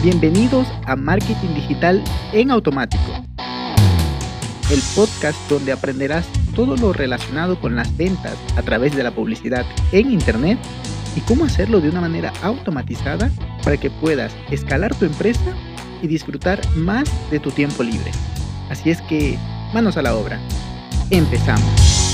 Bienvenidos a Marketing Digital en Automático, el podcast donde aprenderás todo lo relacionado con las ventas a través de la publicidad en Internet y cómo hacerlo de una manera automatizada para que puedas escalar tu empresa y disfrutar más de tu tiempo libre. Así es que, manos a la obra. Empezamos.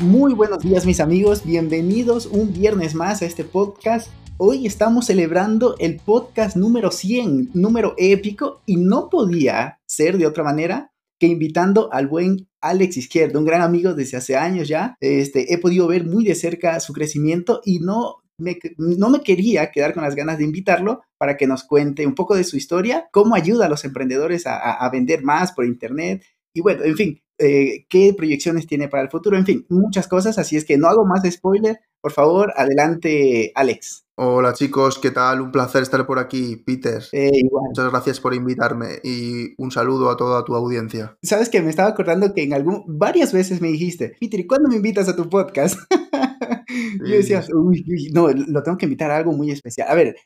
Muy buenos días mis amigos, bienvenidos un viernes más a este podcast. Hoy estamos celebrando el podcast número 100, número épico, y no podía ser de otra manera que invitando al buen Alex Izquierdo, un gran amigo desde hace años ya. Este, he podido ver muy de cerca su crecimiento y no me, no me quería quedar con las ganas de invitarlo para que nos cuente un poco de su historia, cómo ayuda a los emprendedores a, a vender más por Internet. Y bueno, en fin, eh, qué proyecciones tiene para el futuro, en fin, muchas cosas, así es que no hago más de spoiler. Por favor, adelante, Alex. Hola chicos, ¿qué tal? Un placer estar por aquí, Peter. Eh, igual. Muchas gracias por invitarme y un saludo a toda tu audiencia. Sabes que me estaba acordando que en algún varias veces me dijiste, Peter, ¿y cuándo me invitas a tu podcast? Yo decía, uy, uy, no, lo tengo que invitar a algo muy especial. A ver,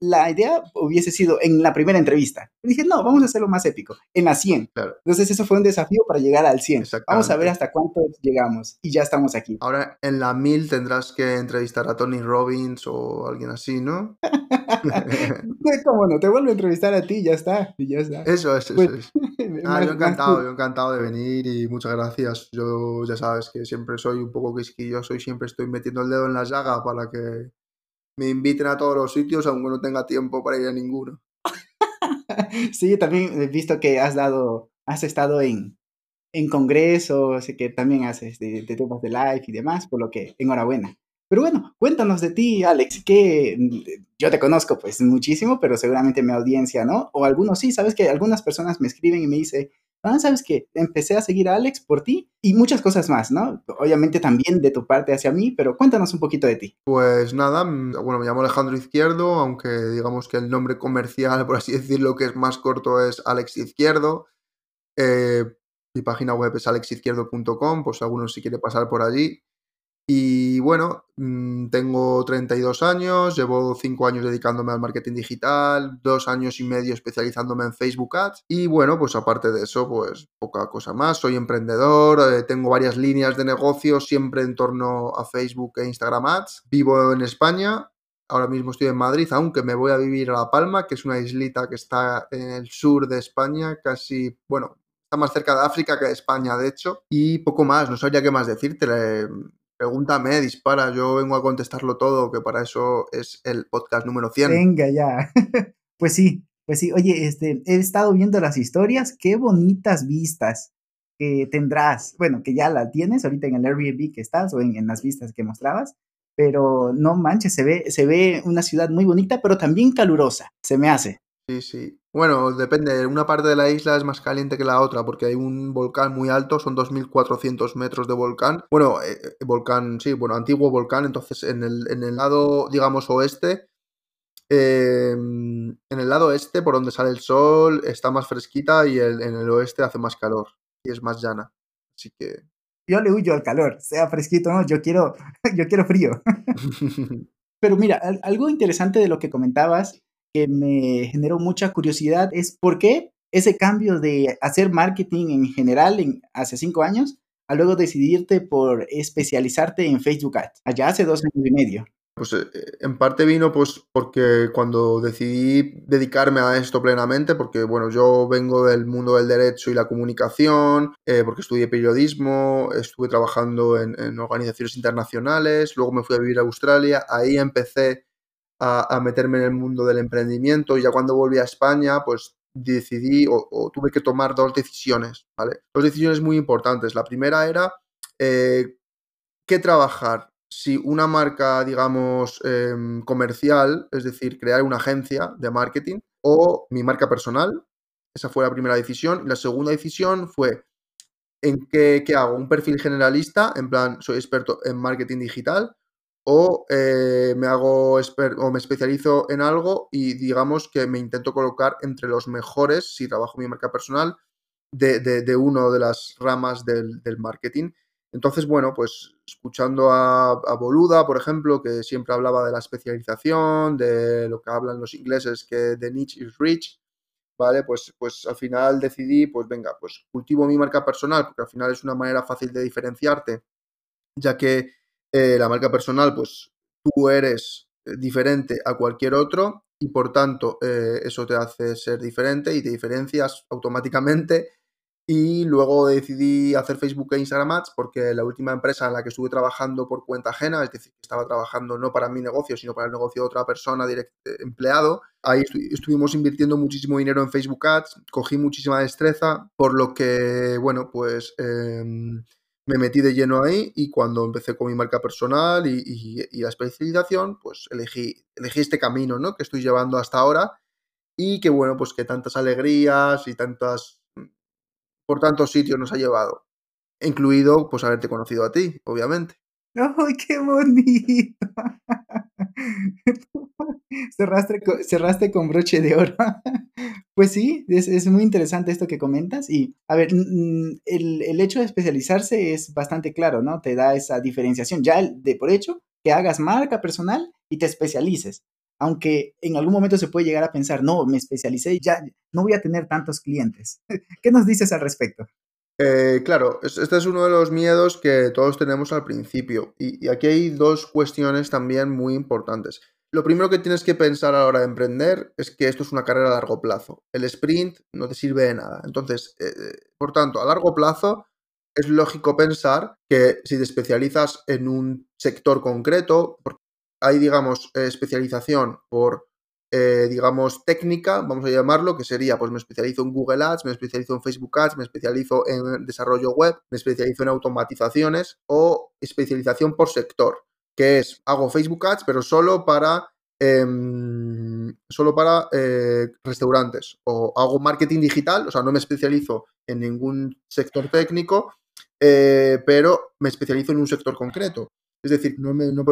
la idea hubiese sido en la primera entrevista. dije, no, vamos a hacerlo más épico, en la 100. Claro. Entonces eso fue un desafío para llegar al 100. Vamos a ver hasta cuánto llegamos y ya estamos aquí. Ahora en la 1000 tendrás que entrevistar a Tony Robbins o alguien así, ¿no? ¿Cómo no? Te vuelvo a entrevistar a ti ya está. Y ya está. Eso es, eso pues, es. Ah, yo encantado, yo encantado de venir y muchas gracias. Yo ya sabes que siempre soy un poco quisquilloso y siempre estoy metiendo el dedo en la llaga para que me inviten a todos los sitios, aunque no tenga tiempo para ir a ninguno. sí, también he visto que has dado, has estado en, en congresos, que también haces de, de temas de live y demás, por lo que enhorabuena. Pero bueno, cuéntanos de ti, Alex, que yo te conozco pues muchísimo, pero seguramente mi audiencia, ¿no? O algunos sí, sabes que algunas personas me escriben y me dicen, ah, sabes que empecé a seguir a Alex por ti y muchas cosas más, ¿no? Obviamente también de tu parte hacia mí, pero cuéntanos un poquito de ti. Pues nada, mm, bueno, me llamo Alejandro Izquierdo, aunque digamos que el nombre comercial, por así decirlo, que es más corto es Alex Izquierdo. Eh, mi página web es alexizquierdo.com, pues algunos si quiere pasar por allí. Y bueno, mm, tengo 32 años, llevo 5 años dedicándome al marketing digital, 2 años y medio especializándome en Facebook Ads y bueno, pues aparte de eso, pues poca cosa más. Soy emprendedor, eh, tengo varias líneas de negocio siempre en torno a Facebook e Instagram Ads. Vivo en España, ahora mismo estoy en Madrid, aunque me voy a vivir a La Palma, que es una islita que está en el sur de España, casi, bueno, está más cerca de África que de España, de hecho. Y poco más, no sabría qué más decirte Pregúntame, dispara, yo vengo a contestarlo todo, que para eso es el podcast número 100. Venga ya. pues sí, pues sí. Oye, este, he estado viendo las historias, qué bonitas vistas que tendrás. Bueno, que ya la tienes ahorita en el Airbnb que estás o en, en las vistas que mostrabas. Pero no manches, se ve, se ve una ciudad muy bonita, pero también calurosa, se me hace. Sí, sí. Bueno, depende. Una parte de la isla es más caliente que la otra porque hay un volcán muy alto, son 2.400 metros de volcán. Bueno, eh, eh, volcán, sí, bueno, antiguo volcán. Entonces, en el, en el lado, digamos, oeste, em, en el lado este, por donde sale el sol, está más fresquita y en el oeste hace más calor y es más llana. Así que... Yo le huyo al calor, sea fresquito, no, yo quiero, yo quiero frío. Pero mira, algo interesante de lo que comentabas que me generó mucha curiosidad es por qué ese cambio de hacer marketing en general en, hace cinco años a luego decidirte por especializarte en Facebook Ads, allá hace dos años y medio. Pues eh, en parte vino pues porque cuando decidí dedicarme a esto plenamente, porque bueno, yo vengo del mundo del derecho y la comunicación, eh, porque estudié periodismo, estuve trabajando en, en organizaciones internacionales, luego me fui a vivir a Australia, ahí empecé a, meterme en el mundo del emprendimiento y ya cuando volví a España, pues decidí o, tuve que tomar dos decisiones, ¿vale? Dos decisiones muy importantes. La primera era eh, qué trabajar. Si una marca, digamos, em, comercial, es decir, crear una agencia de marketing, o mi marca personal. Esa fue la primera decisión. La segunda decisión fue en qué hago. Un perfil generalista, en plan, soy experto en marketing digital, o eh, me hago o me especializo en algo y digamos que me intento colocar entre los mejores, si trabajo mi marca personal, de, de, de una de las ramas del, marketing. Entonces, bueno, pues escuchando a, a, Boluda, por ejemplo, que siempre hablaba de la especialización, de lo que hablan los ingleses, que de niche is rich, ¿vale? Pues, pues al final decidí, pues venga, pues cultivo mi marca personal, porque al final es una manera fácil de diferenciarte, ya que eh, la marca personal, pues tú eres eh, diferente a cualquier otro y por tanto eh, eso te hace ser diferente y te diferencias automáticamente. Y luego decidí hacer Facebook e Instagram Ads porque la última empresa en la que estuve trabajando por cuenta ajena, es decir, estaba trabajando no para mi negocio, sino para el negocio de otra persona, direct, empleado, ahí estuvimos invirtiendo muchísimo dinero en Facebook Ads, cogí muchísima destreza, por lo que, bueno, pues em, me metí de lleno ahí y cuando empecé con mi marca personal y, la especialización, pues elegí, elegí este camino, ¿no? Que estoy llevando hasta ahora y que, bueno, pues que tantas alegrías y tantas por tantos sitios nos ha llevado, incluido pues haberte conocido a ti, obviamente. ¡Ay, qué bonito! cerraste, cerraste con broche de oro. pues sí, es, muy interesante esto que comentas. Y, a ver, el, el, hecho de especializarse es bastante claro, ¿no? Te da esa diferenciación. Ya de por hecho, que hagas marca personal y te especialices aunque en algún momento se puede llegar a pensar, no, me especialicé y ya no voy a tener tantos clientes. ¿Qué nos dices al respecto? Eh, claro, este es uno de los miedos que todos tenemos al principio y, aquí hay dos cuestiones también muy importantes. Lo primero que tienes que pensar a la hora de emprender es que esto es una carrera a largo plazo. El sprint no te sirve de nada. Entonces, eh, eh, por tanto, a largo plazo es lógico pensar que si te especializas en un sector concreto, hay, digamos, especialización por, eh, digamos, técnica, vamos a llamarlo, que sería, pues me especializo en Google Ads, me especializo en Facebook Ads, me especializo en desarrollo web, me especializo en automatizaciones o especialización por sector, que es, hago Facebook Ads, pero solo para... Em, solo para eh, restaurantes o hago marketing digital, o sea, no me especializo en ningún sector técnico, pero me especializo en un sector concreto. Es decir, no me, no,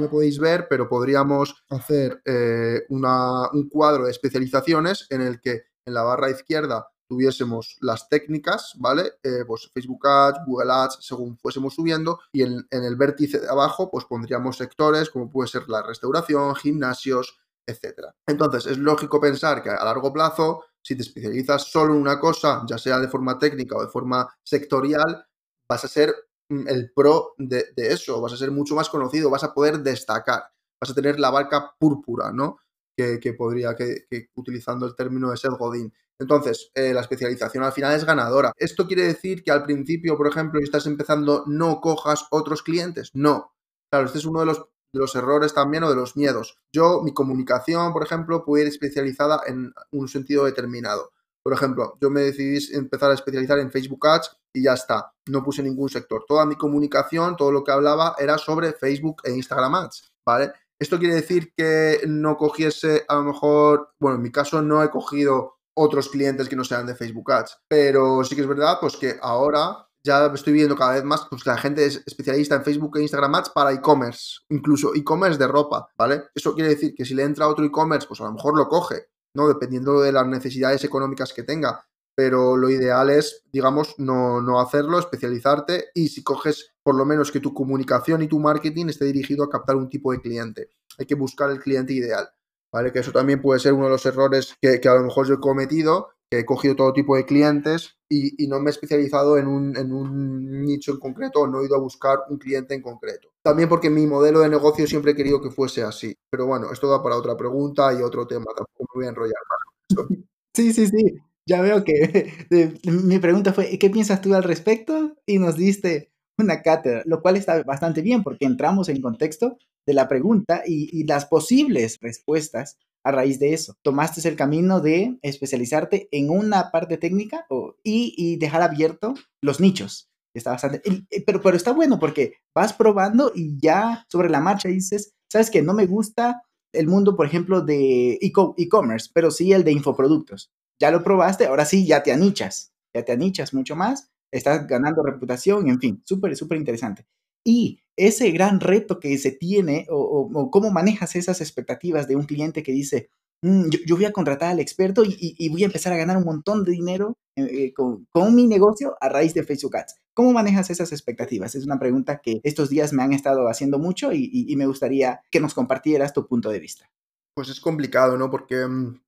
me, podéis ver, pero podríamos hacer eh, un cuadro de especializaciones en el que en la barra izquierda tuviésemos las técnicas, ¿vale? Eh, pues Facebook Ads, Google Ads, según fuésemos subiendo, y en, en, el vértice de abajo, pues pondríamos sectores como puede ser la restauración, gimnasios, etc. Entonces, es lógico pensar que a largo plazo, si te especializas solo en una cosa, ya sea de forma técnica o de forma sectorial, vas a ser el pro de, eso, vas a ser mucho más conocido, vas a poder destacar, vas a tener la barca púrpura, ¿no? Que, podría, que, utilizando el término de Seth Godin. Entonces, eh, la especialización al final es ganadora. ¿Esto quiere decir que al principio, por ejemplo, si estás empezando, no cojas otros clientes? No. Claro, este es uno de los, de los errores también o de los miedos. Yo, mi comunicación, por ejemplo, puede ir especializada en un sentido determinado. Por ejemplo, yo me decidí empezar a especializar en Facebook Ads y ya está, no puse ningún sector. Toda mi comunicación, todo lo que hablaba era sobre Facebook e Instagram Ads, ¿vale? Esto quiere decir que no cogiese, a lo mejor, bueno, en mi caso no he cogido otros clientes que no sean de Facebook Ads, pero sí que es verdad, pues que ahora ya estoy viendo cada vez más pues, la gente es especialista en Facebook e Instagram Ads para e-commerce, incluso e-commerce de ropa, ¿vale? Eso quiere decir que si le entra otro e-commerce, pues a lo mejor lo coge, ¿no? Dependiendo de las necesidades económicas que tenga. Pero lo ideal es, digamos, no, hacerlo, especializarte y si coges por lo menos que tu comunicación y tu marketing esté dirigido a captar un tipo de cliente. Hay que buscar el cliente ideal. ¿Vale? Que eso también puede ser uno de los errores que, a lo mejor yo he cometido, he cogido todo tipo de clientes y, no me he especializado en un, en un, nicho en concreto o no he ido a buscar un cliente en concreto. También porque mi modelo de negocio siempre he querido que fuese así. Pero bueno, esto da para otra pregunta y otro tema, tampoco me voy a enrollar más. Sí, sí, sí. Ya veo que mi pregunta fue, ¿qué piensas tú al respecto? Y nos diste una cátedra, lo cual está bastante bien porque entramos en contexto de la pregunta y, las posibles respuestas a raíz de eso. Tomaste el camino de especializarte en una parte técnica y, y dejar abierto los nichos. Está bastante, pero, pero está bueno porque vas probando y ya sobre la marcha dices, sabes que no me gusta el mundo, por ejemplo, de e-commerce, pero sí el de infoproductos. Ya lo probaste, ahora sí, ya te anichas, ya te anichas mucho más, estás ganando reputación, en fin, súper, súper interesante. Y ese gran reto que se tiene, o, cómo manejas esas expectativas de un cliente que dice, mm, yo, voy a contratar al experto y, voy a empezar a ganar un montón de dinero eh, con, mi negocio a raíz de Facebook Ads. ¿Cómo manejas esas expectativas? Es una pregunta que estos días me han estado haciendo mucho y, me gustaría que nos compartieras tu punto de vista. Pues es complicado, ¿no? Porque mm,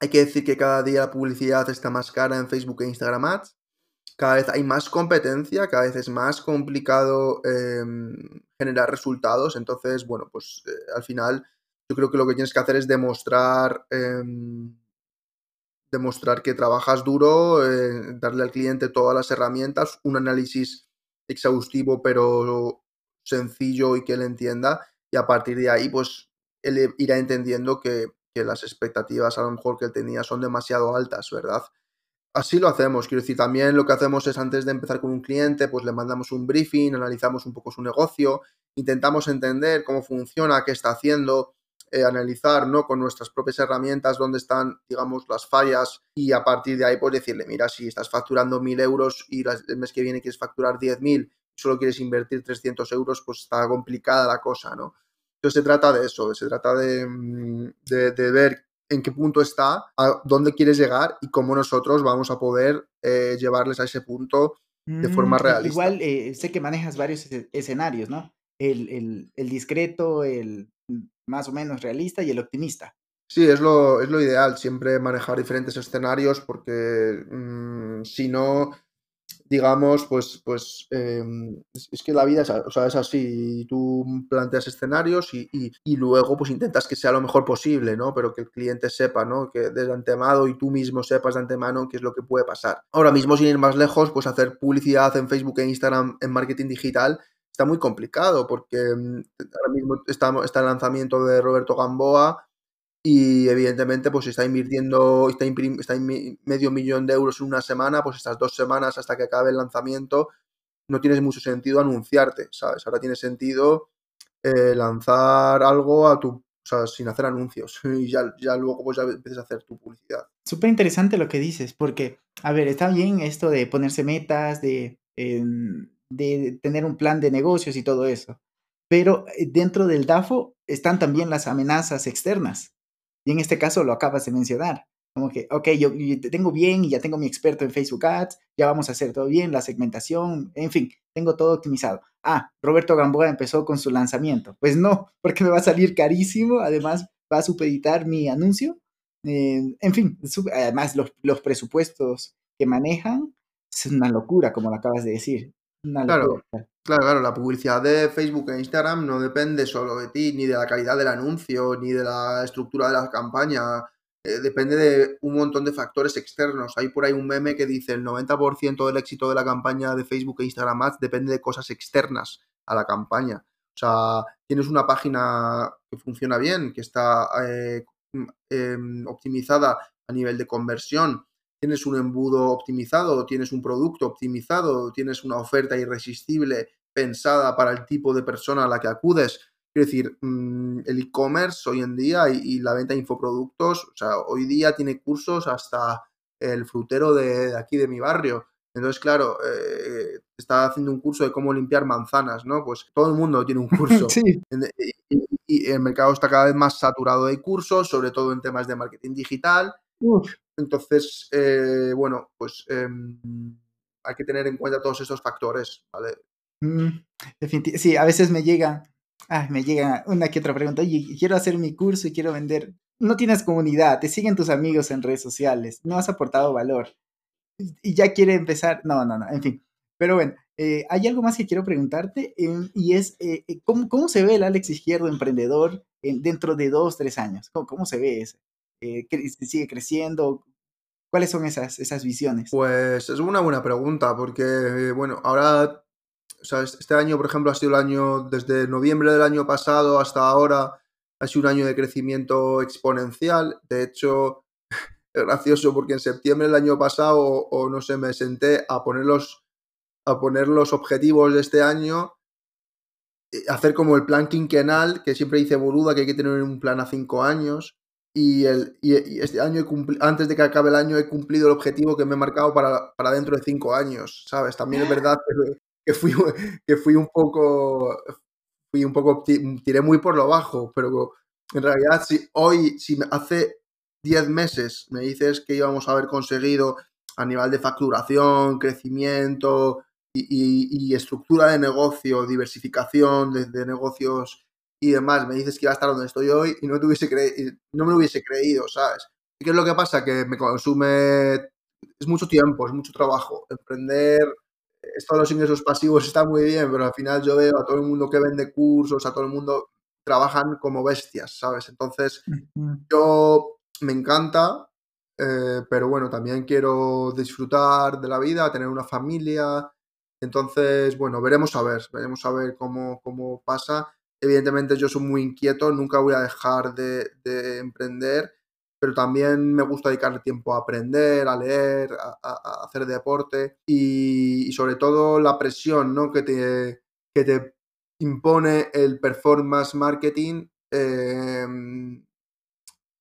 hay que decir que cada día la publicidad está más cara en Facebook e Instagram Ads. Cada vez hay más competencia, cada vez es más complicado em, generar resultados. Entonces, bueno, pues eh, al final yo creo que lo que tienes que hacer es demostrar, em, demostrar que trabajas duro, eh, darle al cliente todas las herramientas, un análisis exhaustivo pero sencillo y que él entienda. Y a partir de ahí, pues él irá entendiendo que, que las expectativas a lo mejor que él tenía son demasiado altas, ¿verdad? Así lo hacemos, quiero decir, también lo que hacemos es antes de empezar con un cliente, pues le mandamos un briefing, analizamos un poco su negocio, intentamos entender cómo funciona, qué está haciendo, eh, analizar ¿no? con nuestras propias herramientas dónde están, digamos, las fallas y a partir de ahí pues decirle, mira, si estás facturando 1.000 euros y el mes que viene quieres facturar 10.000, solo quieres invertir 300 euros, pues está complicada la cosa, ¿no? Entonces se trata de eso, se trata de, mm, de, ver en qué punto está, a dónde quieres llegar y cómo nosotros vamos a poder eh, llevarles a ese punto de forma mm, realista. Igual eh, sé que manejas varios escenarios, ¿no? El, discreto, el mm, más o menos realista y el optimista. Sí, es lo, es lo ideal, siempre manejar diferentes escenarios porque si no, digamos, pues, pues em, es, que la vida es, o sea, es así, tú planteas escenarios y, y, luego pues intentas que sea lo mejor posible, ¿no? Pero que el cliente sepa, ¿no? Que desde antemano y tú mismo sepas de antemano qué es lo que puede pasar. Ahora mismo, sin ir más lejos, pues hacer publicidad en Facebook e Instagram en marketing digital está muy complicado porque em, ahora mismo está, está el lanzamiento de Roberto Gamboa, y evidentemente pues está invirtiendo, está, está medio millón de euros en una semana, pues estas dos semanas hasta que acabe el lanzamiento no tiene mucho sentido anunciarte, ¿sabes? Ahora tiene sentido eh, lanzar algo a tu, o sea, sin hacer anuncios y ya, ya luego pues ya empiezas a hacer tu publicidad. Súper interesante lo que dices, porque, a ver, está bien esto de ponerse metas, de, em, de tener un plan de negocios y todo eso, pero eh, dentro del DAFO están también las amenazas externas. Y en este caso lo acabas de mencionar. Como que, ok, yo, te tengo bien y ya tengo mi experto en Facebook Ads, ya vamos a hacer todo bien, la segmentación, en fin, tengo todo optimizado. Ah, Roberto Gamboa empezó con su lanzamiento. Pues no, porque me va a salir carísimo, además va a supeditar mi anuncio. Eh, en fin, además los, los, presupuestos que manejan es una locura, como lo acabas de decir. Claro, Claro, claro, la publicidad de Facebook e Instagram no depende solo de ti, ni de la calidad del anuncio, ni de la estructura de la campaña. Eh, depende de un montón de factores externos. Hay por ahí un meme que dice el 90% del éxito de la campaña de Facebook e Instagram Ads depende de cosas externas a la campaña. O sea, tienes una página que funciona bien, que está eh, em, optimizada a nivel de conversión, tienes un embudo optimizado, tienes un producto optimizado, tienes una oferta irresistible pensada para el tipo de persona a la que acudes. Quiero decir, mm, el e-commerce hoy en día y, la venta de infoproductos, o sea, hoy día tiene cursos hasta el frutero de, aquí de mi barrio. Entonces, claro, eh, está haciendo un curso de cómo limpiar manzanas, ¿no? Pues todo el mundo tiene un curso. sí. y, el mercado está cada vez más saturado de cursos, sobre todo en temas de marketing digital. Entonces, eh, bueno, pues em, hay que tener en cuenta todos estos factores, ¿vale? Mm, sí, a veces me llega, ah, me llega una que otra pregunta, oye, quiero hacer mi curso y quiero vender. No tienes comunidad, te siguen tus amigos en redes sociales, no has aportado valor y ya quiere empezar, no, no, no, en fin. Pero bueno, eh, hay algo más que quiero preguntarte em, y es, eh, ¿cómo, ¿cómo, se ve el Alex Izquierdo emprendedor dentro de dos, tres años? ¿Cómo, cómo se ve ese? Sigue creciendo? ¿Cuáles son esas, esas visiones? Pues es una buena pregunta, porque, bueno, ahora, o sea, este año, por ejemplo, ha sido el año, desde noviembre del año pasado hasta ahora, ha sido un año de crecimiento exponencial. De hecho, es gracioso porque en septiembre del año pasado, o, no sé, me senté a poner los, a poner los objetivos de este año eh, hacer como el plan quinquenal, que siempre dice Boluda que hay que tener un plan a cinco años y, el, y, este año, antes de que acabe el año, he cumplido el objetivo que me he marcado para, para dentro de cinco años, ¿sabes? También es verdad que, fui, que fui un poco, fui un poco, tiré muy por lo bajo, pero en realidad, si hoy, si hace 10 meses me dices que íbamos a haber conseguido a nivel de facturación, crecimiento y, estructura de negocio, diversificación de, negocios y demás, me dices que iba a estar donde estoy hoy y no, te hubiese no me lo hubiese creído, ¿sabes? ¿Y qué es lo que pasa? Que me consume, es mucho tiempo, es mucho trabajo. Emprender, esto de los ingresos pasivos está muy bien, pero al final yo veo a todo el mundo que vende cursos, a todo el mundo trabajan como bestias, ¿sabes? Entonces, yo me encanta, eh, pero bueno, también quiero disfrutar de la vida, tener una familia. Entonces, bueno, veremos a ver, veremos a ver cómo, cómo pasa. Evidentemente yo soy muy inquieto, nunca voy a dejar de, emprender, pero también me gusta dedicarle tiempo a aprender, a leer, a, hacer deporte y, sobre todo la presión ¿no? que, te, que te impone el performance marketing. Em,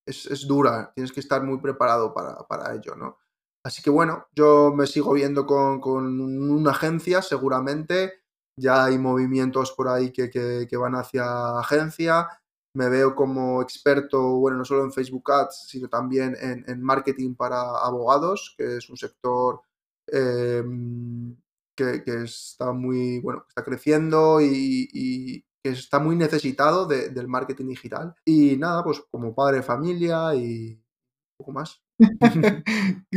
es, dura, tienes que estar muy preparado para, ello, ¿no? Así que bueno, yo me sigo viendo con, una agencia, seguramente. Ya hay movimientos por ahí que, van hacia agencia. Me veo como experto, bueno, no solo en Facebook Ads, sino también en, marketing para abogados, que es un sector em, que, está muy, bueno, está creciendo y, que está muy necesitado del marketing digital. Y nada, pues como padre de familia y un poco más.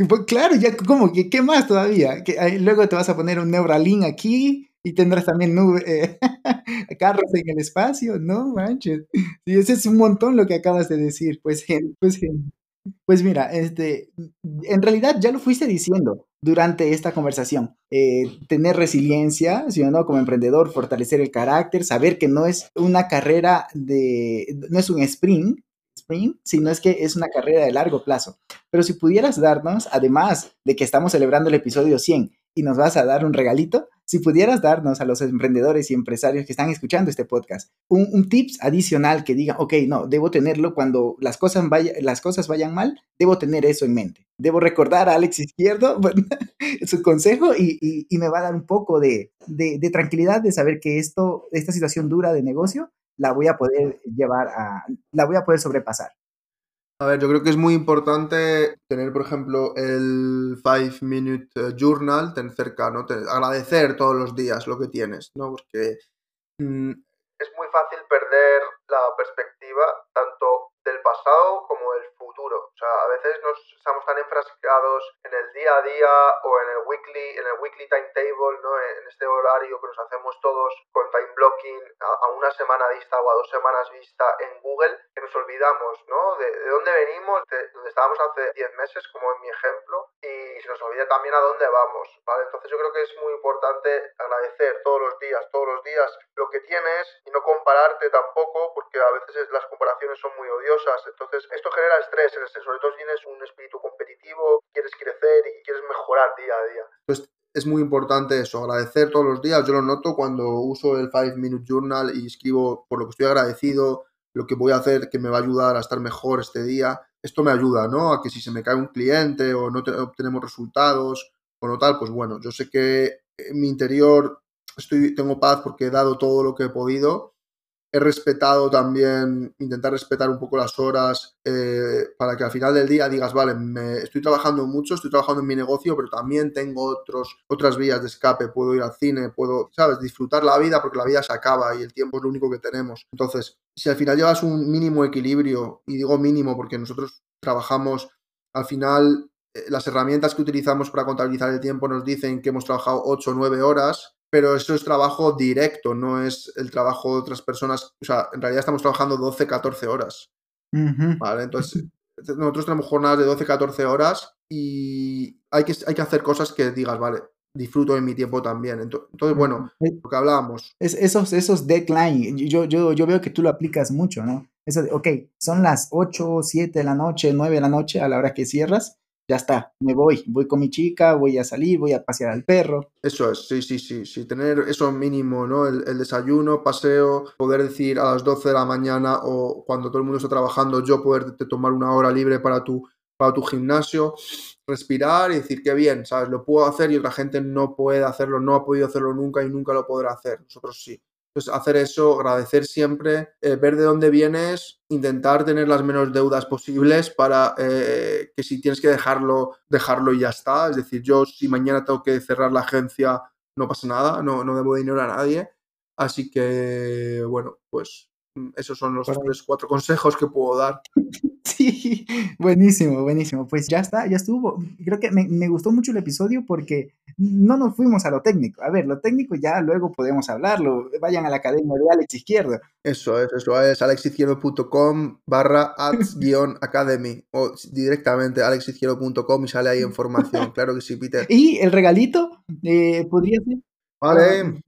Pues claro, ya como que, ¿qué más todavía? Que, luego te vas a poner un Neuralink aquí y tendrás también nube, eh, carros en el espacio, ¿no? Manches. Sí, ese es un montón lo que acabas de decir. Pues, pues, pues mira, este, en realidad ya lo fuiste diciendo durante esta conversación. Eh, tener resiliencia, ¿sí o no? Como emprendedor, fortalecer el carácter, saber que no es una carrera de, no es un sprint, sprint, sino es que es una carrera de largo plazo. Pero si pudieras darnos, además de que estamos celebrando el episodio 100 y nos vas a dar un regalito, si pudieras darnos a los emprendedores y empresarios que están escuchando este podcast un, tips adicional que diga, ok, no, debo tenerlo cuando las cosas, vaya, las cosas vayan mal, debo tener eso en mente. Debo recordar a Alex Izquierdo su consejo y, me va a dar un poco de, de, tranquilidad de saber que esto, esta situación dura de negocio la voy a poder llevar a, la voy a poder sobrepasar. A ver, yo creo que es muy importante tener, por ejemplo, el 5 Minute eh, Journal, tener cerca, ¿no? agradecer todos los días lo que tienes, ¿no? Porque mm, es muy fácil perder la perspectiva tanto del pasado como del futuro. O sea, a veces nos estamos tan enfrascados en el día a día o en el weekly, en el weekly timetable, ¿no? En este horario que nos hacemos todos con time blocking a, una semana vista o a dos semanas vista en Google, que nos olvidamos, ¿no? De, de dónde venimos, de donde estábamos hace 10 meses, como en mi ejemplo, se nos olvida también a dónde vamos, ¿vale? Entonces yo creo que es muy importante agradecer todos los días, todos los días lo que tienes y no compararte tampoco, porque a veces las comparaciones son muy odiosas entonces, esto genera estrés, sobre todo si tienes un espíritu competitivo, quieres crecer y quieres mejorar día a día. Entonces, es muy importante eso, agradecer todos los días. Yo lo noto cuando uso el 5 Minute Journal y escribo por lo que estoy agradecido, lo que voy a hacer que me va a ayudar a estar mejor este día. Esto me ayuda, ¿no? A que si se me cae un cliente o no obtenemos resultados o no tal, pues bueno, yo sé que en mi interior estoy, tengo paz porque he dado todo lo que he podido he respetado también, intentar respetar un poco las horas eh, para que al final del día digas, vale, estoy trabajando mucho, estoy trabajando en mi negocio, pero también tengo otros, otras vías de escape, puedo ir al cine, puedo, ¿sabes?, disfrutar la vida porque la vida se acaba y el tiempo es lo único que tenemos. Entonces, si al final llevas un mínimo equilibrio, y digo mínimo porque nosotros trabajamos, al final eh, las herramientas que utilizamos para contabilizar el tiempo nos dicen que hemos trabajado 8 o 9 horas, pero eso es trabajo directo, no es el trabajo de otras personas. O sea, en realidad estamos trabajando 12, 14 horas. ¿Vale? Entonces, nosotros tenemos jornadas de 12, 14 horas y hay que, hay que hacer cosas que digas, vale, disfruto de mi tiempo también. Entonces, bueno, lo que hablábamos. Es, esos, esos deadline, yo, yo, yo veo que tú lo aplicas mucho, ¿no? Eso de, ok, son las 8, 7 de la noche, 9 de la noche a la hora que cierras ya está, me voy, voy con mi chica, voy a salir, voy a pasear al perro. Eso es, sí, sí, sí, sí, tener eso mínimo, ¿no? El, desayuno, paseo, poder decir a las 12 de la mañana o cuando todo el mundo está trabajando, yo poder tomar una hora libre para tu, para tu gimnasio, respirar y decir que bien, ¿sabes? Lo puedo hacer y otra gente no puede hacerlo, no ha podido hacerlo nunca y nunca lo podrá hacer. Nosotros sí. Pues hacer eso, agradecer siempre, eh, ver de dónde vienes, intentar tener las menos deudas posibles para eh, que si tienes que dejarlo, dejarlo y ya está. Es decir, yo si mañana tengo que cerrar la agencia, no pasa nada, no, no debo dinero a nadie. Así que, bueno, pues mm, esos son los tres, cuatro consejos que puedo dar. Sí, buenísimo, buenísimo. Pues ya está, ya estuvo. Creo que me, me, gustó mucho el episodio porque no nos fuimos a lo técnico. A ver, lo técnico ya luego podemos hablarlo. Vayan a la academia de Alex Izquierdo. Eso es, eso es alexizquierdo.com barra ads-academy o directamente alexizquierdo.com y sale ahí información. Claro que sí, Peter. ¿Y el regalito? Eh, ¿Podría ser? Vale.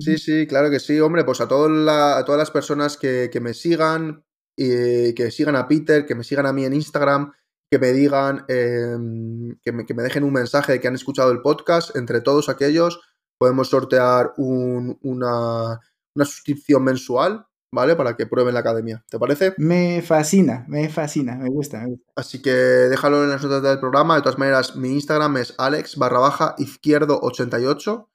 Sí, sí, claro que sí, hombre, pues a, la, a todas las personas que, que me sigan, y que sigan a Peter, que me sigan a mí en Instagram, que me digan, em, que, me, que, me, dejen un mensaje de que han escuchado el podcast. Entre todos aquellos podemos sortear un, una, una, suscripción mensual, ¿vale? Para que prueben la academia. ¿Te parece? Me fascina, me fascina, me gusta, me gusta. Así que déjalo en las notas del programa. De todas maneras, mi Instagram es alex barra baja izquierdo 88.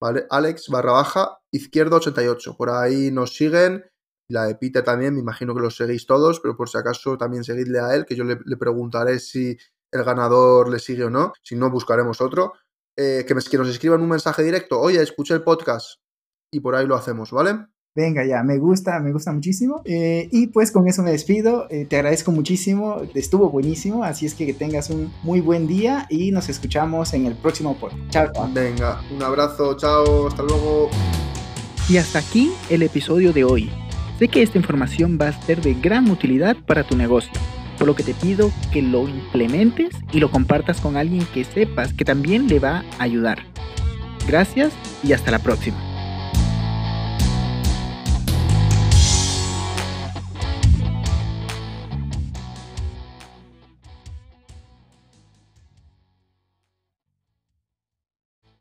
¿Vale? Alex barra baja izquierdo 88. Por ahí nos siguen la de Peter también, me imagino que lo seguís todos, pero por si acaso también seguidle a él, que yo le, preguntaré si el ganador le sigue o no. Si no, buscaremos otro. Eh, que, nos escriban un mensaje directo. Oye, escuché el podcast. Y por ahí lo hacemos, ¿vale? Venga, ya, me gusta, me gusta muchísimo. Eh, y pues con eso me despido. Eh, te agradezco muchísimo. Estuvo buenísimo. Así es que, que tengas un muy buen día y nos escuchamos en el próximo podcast. Chao, chao. Venga, un abrazo, chao, hasta luego. Y hasta aquí el episodio de hoy. Sé que esta información va a ser de gran utilidad para tu negocio, por lo que te pido que lo implementes y lo compartas con alguien que sepas que también le va a ayudar. Gracias y hasta la próxima.